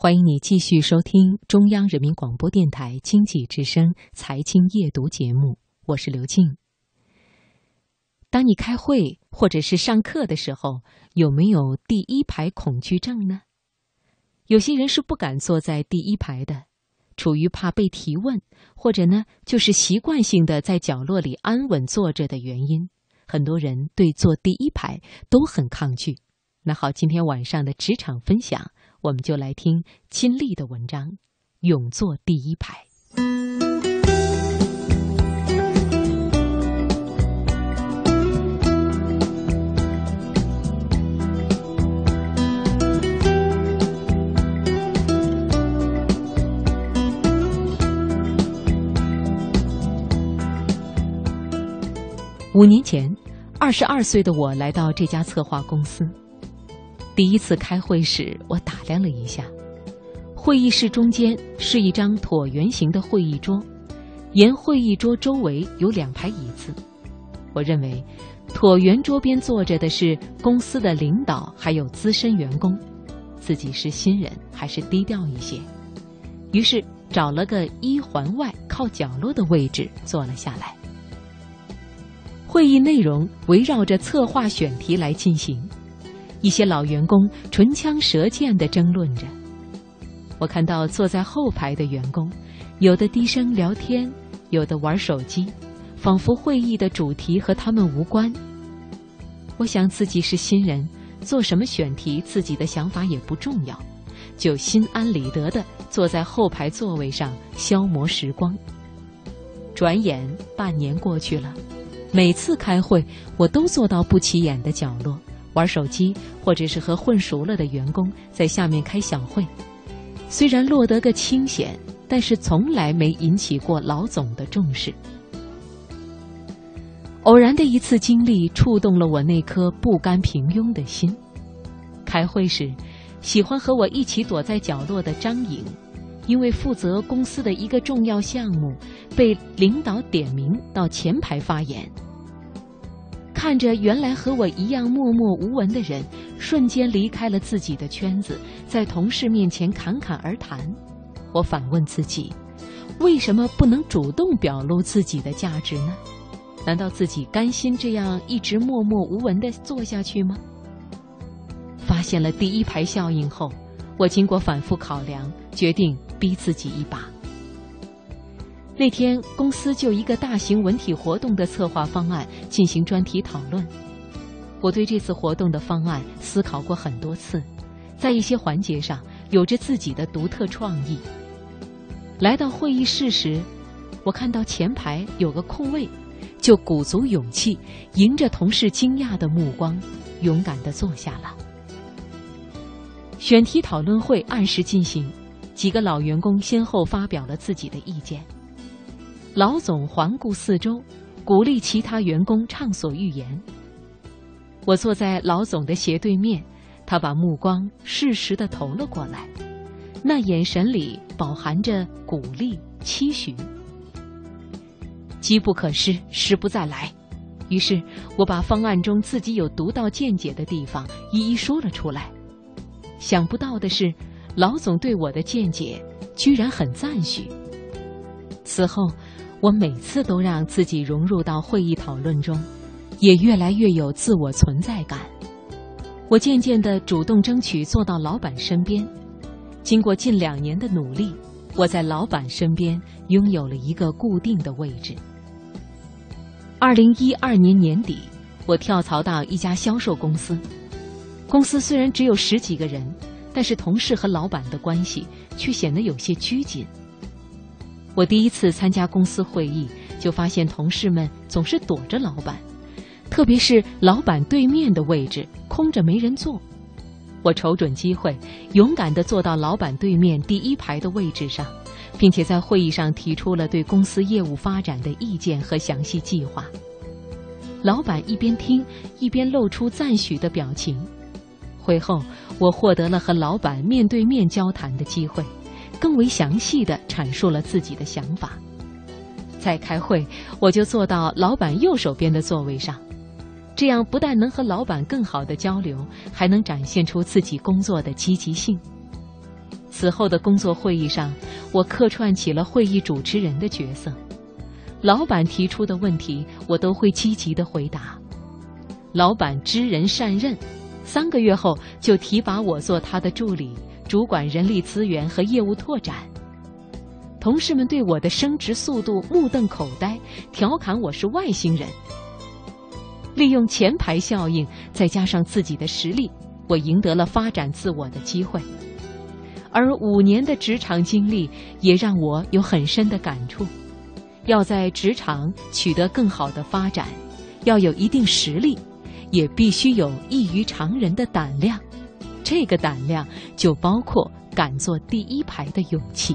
欢迎你继续收听中央人民广播电台经济之声财经夜读节目，我是刘静。当你开会或者是上课的时候，有没有第一排恐惧症呢？有些人是不敢坐在第一排的，处于怕被提问，或者呢就是习惯性的在角落里安稳坐着的原因。很多人对坐第一排都很抗拒。那好，今天晚上的职场分享。我们就来听金丽的文章，《永坐第一排》。五年前，二十二岁的我来到这家策划公司。第一次开会时，我打量了一下，会议室中间是一张椭圆形的会议桌，沿会议桌周围有两排椅子。我认为，椭圆桌边坐着的是公司的领导还有资深员工，自己是新人，还是低调一些。于是找了个一环外靠角落的位置坐了下来。会议内容围绕着策划选题来进行。一些老员工唇枪舌剑地争论着，我看到坐在后排的员工，有的低声聊天，有的玩手机，仿佛会议的主题和他们无关。我想自己是新人，做什么选题，自己的想法也不重要，就心安理得地坐在后排座位上消磨时光。转眼半年过去了，每次开会，我都坐到不起眼的角落。玩手机，或者是和混熟了的员工在下面开小会，虽然落得个清闲，但是从来没引起过老总的重视。偶然的一次经历触动了我那颗不甘平庸的心。开会时，喜欢和我一起躲在角落的张颖，因为负责公司的一个重要项目，被领导点名到前排发言。看着原来和我一样默默无闻的人，瞬间离开了自己的圈子，在同事面前侃侃而谈，我反问自己：为什么不能主动表露自己的价值呢？难道自己甘心这样一直默默无闻地做下去吗？发现了第一排效应后，我经过反复考量，决定逼自己一把。那天，公司就一个大型文体活动的策划方案进行专题讨论。我对这次活动的方案思考过很多次，在一些环节上有着自己的独特创意。来到会议室时，我看到前排有个空位，就鼓足勇气，迎着同事惊讶的目光，勇敢地坐下了。选题讨论会按时进行，几个老员工先后发表了自己的意见。老总环顾四周，鼓励其他员工畅所欲言。我坐在老总的斜对面，他把目光适时的投了过来，那眼神里饱含着鼓励、期许。机不可失，时不再来。于是我把方案中自己有独到见解的地方一一说了出来。想不到的是，老总对我的见解居然很赞许。此后。我每次都让自己融入到会议讨论中，也越来越有自我存在感。我渐渐地主动争取坐到老板身边。经过近两年的努力，我在老板身边拥有了一个固定的位置。二零一二年年底，我跳槽到一家销售公司。公司虽然只有十几个人，但是同事和老板的关系却显得有些拘谨。我第一次参加公司会议，就发现同事们总是躲着老板，特别是老板对面的位置空着没人坐。我瞅准机会，勇敢地坐到老板对面第一排的位置上，并且在会议上提出了对公司业务发展的意见和详细计划。老板一边听，一边露出赞许的表情。会后，我获得了和老板面对面交谈的机会。更为详细的阐述了自己的想法。在开会，我就坐到老板右手边的座位上，这样不但能和老板更好的交流，还能展现出自己工作的积极性。此后的工作会议上，我客串起了会议主持人的角色。老板提出的问题，我都会积极的回答。老板知人善任，三个月后就提拔我做他的助理，主管人力资源和业务拓展。同事们对我的升职速度目瞪口呆，调侃我是外星人。利用前排效应，再加上自己的实力，我赢得了发展自我的机会。而五年的职场经历也让我有很深的感触：要在职场取得更好的发展，要有一定实力，也必须有异于常人的胆量。这个胆量就包括敢坐第一排的勇气。